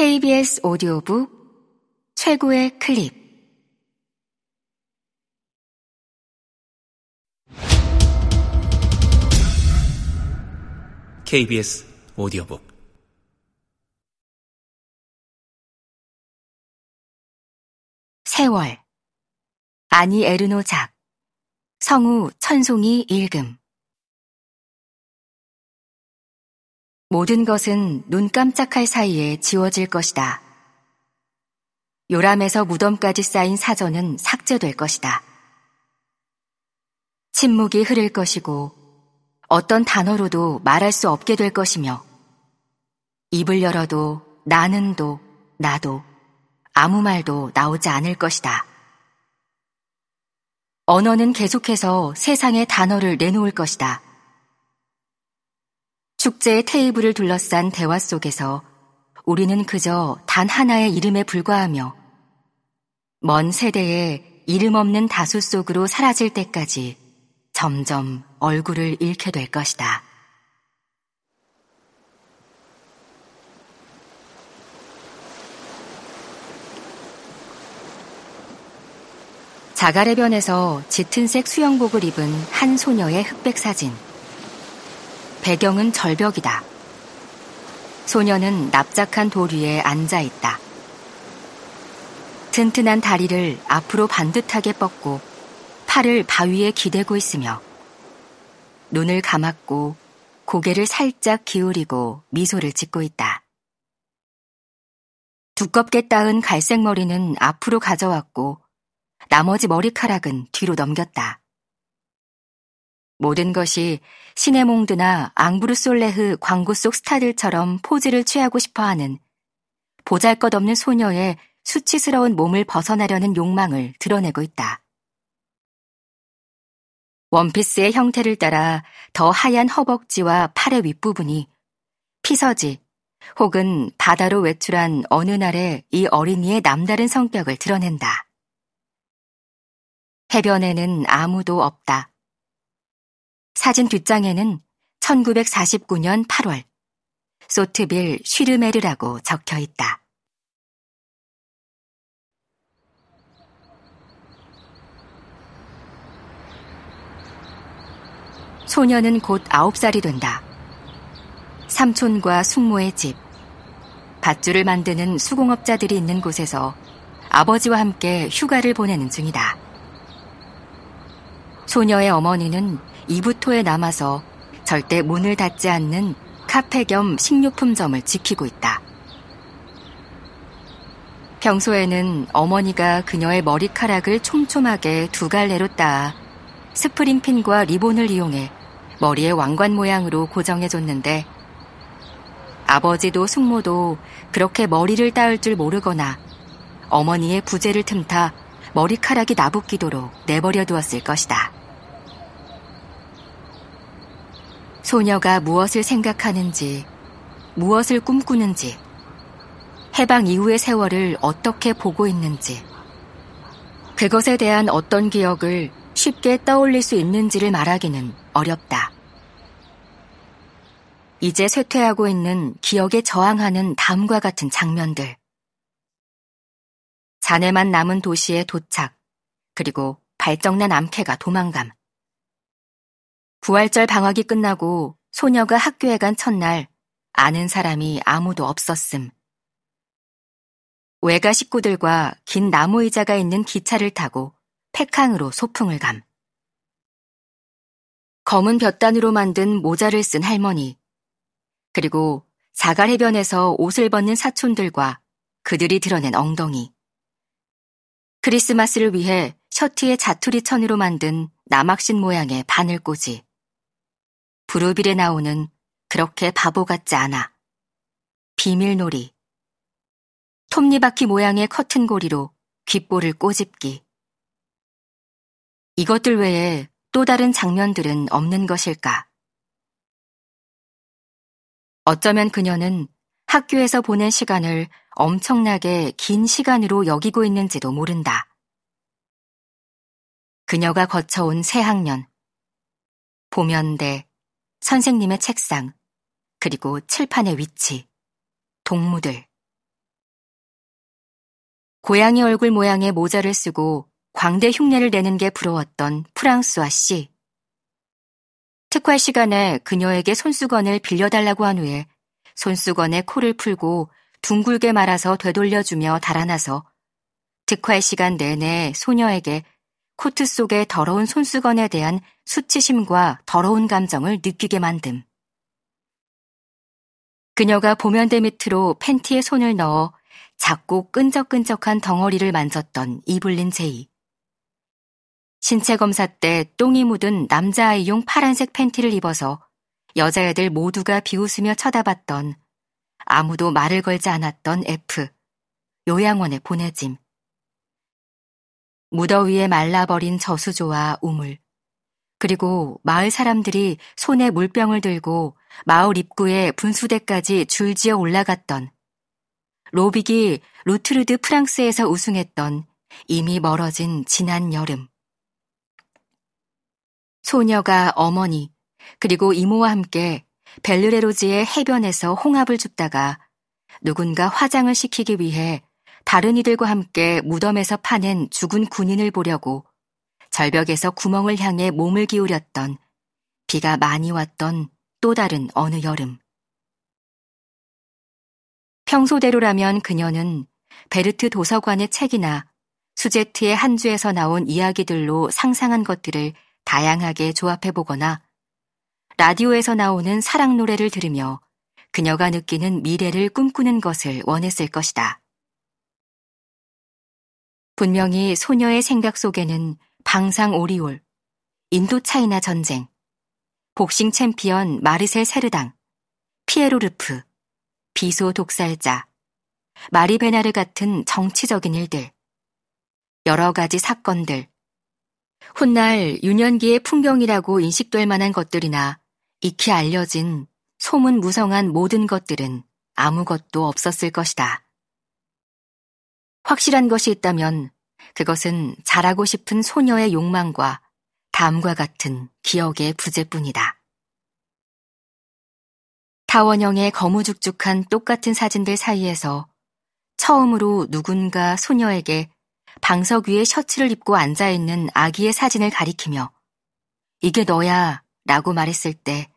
KBS 오디오북 최고의 클립. KBS 오디오북. 세월. 아니 에르노 작. 성우 천송이 읽음 모든 것은 눈 깜짝할 사이에 지워질 것이다. 요람에서 무덤까지 쌓인 사전은 삭제될 것이다. 침묵이 흐를 것이고 어떤 단어로도 말할 수 없게 될 것이며 입을 열어도 나는도 나도 아무 말도 나오지 않을 것이다. 언어는 계속해서 세상의 단어를 내놓을 것이다. 축제의 테이블을 둘러싼 대화 속에서 우리는 그저 단 하나의 이름에 불과하며 먼 세대의 이름 없는 다수 속으로 사라질 때까지 점점 얼굴을 잃게 될 것이다. 자갈해변에서 짙은색 수영복을 입은 한 소녀의 흑백 사진. 배경은 절벽이다. 소녀는 납작한 돌 위에 앉아 있다. 튼튼한 다리를 앞으로 반듯하게 뻗고 팔을 바위에 기대고 있으며 눈을 감았고 고개를 살짝 기울이고 미소를 짓고 있다. 두껍게 따은 갈색 머리는 앞으로 가져왔고 나머지 머리카락은 뒤로 넘겼다. 모든 것이 시네몽드나 앙브루솔레흐 광고 속 스타들처럼 포즈를 취하고 싶어 하는 보잘 것 없는 소녀의 수치스러운 몸을 벗어나려는 욕망을 드러내고 있다. 원피스의 형태를 따라 더 하얀 허벅지와 팔의 윗부분이 피서지 혹은 바다로 외출한 어느 날의 이 어린이의 남다른 성격을 드러낸다. 해변에는 아무도 없다. 사진 뒷장에는 1949년 8월 소트빌 쉬르메르라고 적혀 있다. 소녀는 곧 9살이 된다. 삼촌과 숙모의 집, 밧줄을 만드는 수공업자들이 있는 곳에서 아버지와 함께 휴가를 보내는 중이다. 소녀의 어머니는 이부토에 남아서 절대 문을 닫지 않는 카페 겸 식료품점을 지키고 있다. 평소에는 어머니가 그녀의 머리카락을 촘촘하게 두 갈래로 따아 스프링핀과 리본을 이용해 머리의 왕관 모양으로 고정해줬는데 아버지도 숙모도 그렇게 머리를 따을 줄 모르거나 어머니의 부재를 틈타 머리카락이 나붓기도록 내버려 두었을 것이다. 소녀가 무엇을 생각하는지, 무엇을 꿈꾸는지, 해방 이후의 세월을 어떻게 보고 있는지, 그것에 대한 어떤 기억을 쉽게 떠올릴 수 있는지를 말하기는 어렵다. 이제 쇠퇴하고 있는 기억에 저항하는 다음과 같은 장면들. 자네만 남은 도시의 도착, 그리고 발정난 암캐가 도망감. 부활절 방학이 끝나고 소녀가 학교에 간 첫날 아는 사람이 아무도 없었음. 외가 식구들과 긴 나무 의자가 있는 기차를 타고 팩항으로 소풍을 감. 검은 볕단으로 만든 모자를 쓴 할머니, 그리고 자갈 해변에서 옷을 벗는 사촌들과 그들이 드러낸 엉덩이. 크리스마스를 위해 셔츠에 자투리 천으로 만든 남학신 모양의 바늘꽂이. 부르빌에 나오는 그렇게 바보 같지 않아. 비밀놀이. 톱니바퀴 모양의 커튼고리로 귓볼을 꼬집기. 이것들 외에 또 다른 장면들은 없는 것일까? 어쩌면 그녀는 학교에서 보낸 시간을 엄청나게 긴 시간으로 여기고 있는지도 모른다. 그녀가 거쳐온 새 학년, 보면대, 선생님의 책상, 그리고 칠판의 위치, 동무들. 고양이 얼굴 모양의 모자를 쓰고 광대 흉내를 내는 게 부러웠던 프랑스와 씨. 특활 시간에 그녀에게 손수건을 빌려달라고 한 후에 손수건에 코를 풀고 둥글게 말아서 되돌려주며 달아나서 특활 시간 내내 소녀에게 코트 속의 더러운 손수건에 대한 수치심과 더러운 감정을 느끼게 만듦. 그녀가 보면대 밑으로 팬티에 손을 넣어 작고 끈적끈적한 덩어리를 만졌던 이블린 제이. 신체 검사 때 똥이 묻은 남자아이용 파란색 팬티를 입어서 여자애들 모두가 비웃으며 쳐다봤던 아무도 말을 걸지 않았던 F. 요양원에 보내짐. 무더위에 말라버린 저수조와 우물. 그리고 마을 사람들이 손에 물병을 들고 마을 입구에 분수대까지 줄지어 올라갔던 로빅이 루트르드 프랑스에서 우승했던 이미 멀어진 지난 여름. 소녀가 어머니, 그리고 이모와 함께 벨르레로즈의 해변에서 홍합을 줍다가 누군가 화장을 시키기 위해 다른 이들과 함께 무덤에서 파낸 죽은 군인을 보려고 절벽에서 구멍을 향해 몸을 기울였던 비가 많이 왔던 또 다른 어느 여름. 평소대로라면 그녀는 베르트 도서관의 책이나 수제트의 한 주에서 나온 이야기들로 상상한 것들을 다양하게 조합해 보거나 라디오에서 나오는 사랑 노래를 들으며 그녀가 느끼는 미래를 꿈꾸는 것을 원했을 것이다. 분명히 소녀의 생각 속에는 뱅상 오리올, 인도 차이나 전쟁, 복싱 챔피언 마르셀 세르당, 피에로 르 푸, 비소 독살자, 마리 베나르 같은 정치적인 일들, 여러 가지 사건들, 훗날 유년기의 풍경이라고 인식될 만한 것들이나 익히 알려진 소문 무성한 모든 것들은 아무것도 없었을 것이다. 확실한 것이 있다면 그것은 자라고 싶은 소녀의 욕망과 다음과 같은 기억의 부재뿐이다. 타원형의 거무죽죽한 똑같은 사진들 사이에서 처음으로 누군가 소녀에게 방석 위에 셔츠를 입고 앉아있는 아기의 사진을 가리키며 이게 너야 라고 말했을 때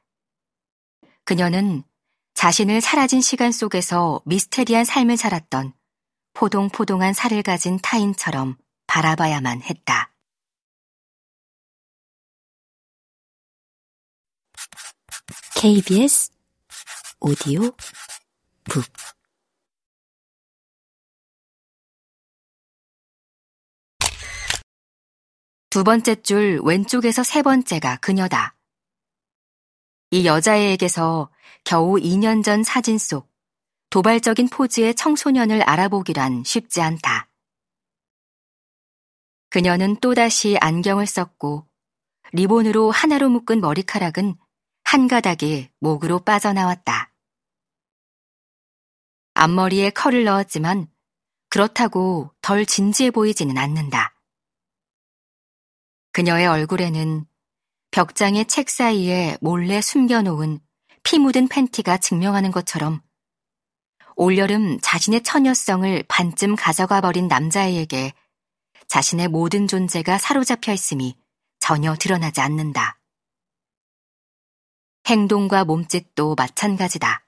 그녀는 자신을 사라진 시간 속에서 미스테리한 삶을 살았던 포동포동한 살을 가진 타인처럼 바라봐야만 했다. KBS 오디오 북 두 번째 줄 왼쪽에서 세 번째가 그녀다. 이 여자애에게서 겨우 2년 전 사진 속 도발적인 포즈의 청소년을 알아보기란 쉽지 않다. 그녀는 또다시 안경을 썼고 리본으로 하나로 묶은 머리카락은 한 가닥이 목으로 빠져나왔다. 앞머리에 컬을 넣었지만 그렇다고 덜 진지해 보이지는 않는다. 그녀의 얼굴에는 벽장의 책 사이에 몰래 숨겨놓은 피 묻은 팬티가 증명하는 것처럼 올여름 자신의 처녀성을 반쯤 가져가 버린 남자애에게 자신의 모든 존재가 사로잡혀 있음이 전혀 드러나지 않는다. 행동과 몸짓도 마찬가지다.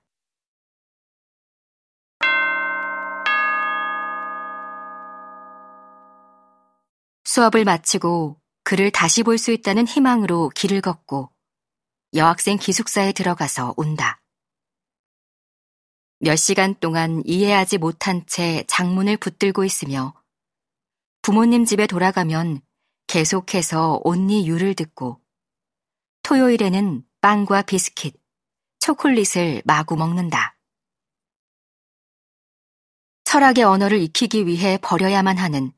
수업을 마치고 그를 다시 볼 수 있다는 희망으로 길을 걷고 여학생 기숙사에 들어가서 운다. 몇 시간 동안 이해하지 못한 채 장문을 붙들고 있으며 부모님 집에 돌아가면 계속해서 온니 유를 듣고 토요일에는 빵과 비스킷, 초콜릿을 마구 먹는다. 철학의 언어를 익히기 위해 버려야만 하는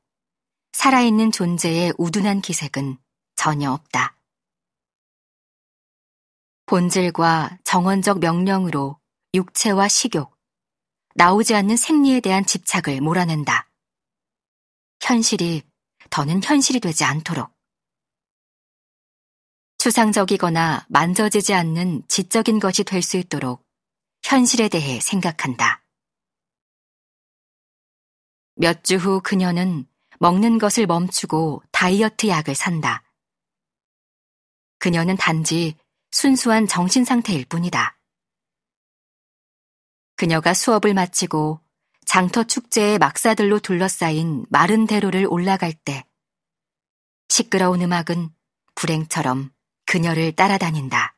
살아있는 존재의 우둔한 기색은 전혀 없다. 본질과 정원적 명령으로 육체와 식욕, 나오지 않는 생리에 대한 집착을 몰아낸다. 현실이 더는 현실이 되지 않도록. 추상적이거나 만져지지 않는 지적인 것이 될 수 있도록 현실에 대해 생각한다. 몇 주 후 그녀는 먹는 것을 멈추고 다이어트 약을 산다. 그녀는 단지 순수한 정신 상태일 뿐이다. 그녀가 수업을 마치고 장터 축제의 막사들로 둘러싸인 마른 대로를 올라갈 때 시끄러운 음악은 불행처럼 그녀를 따라다닌다.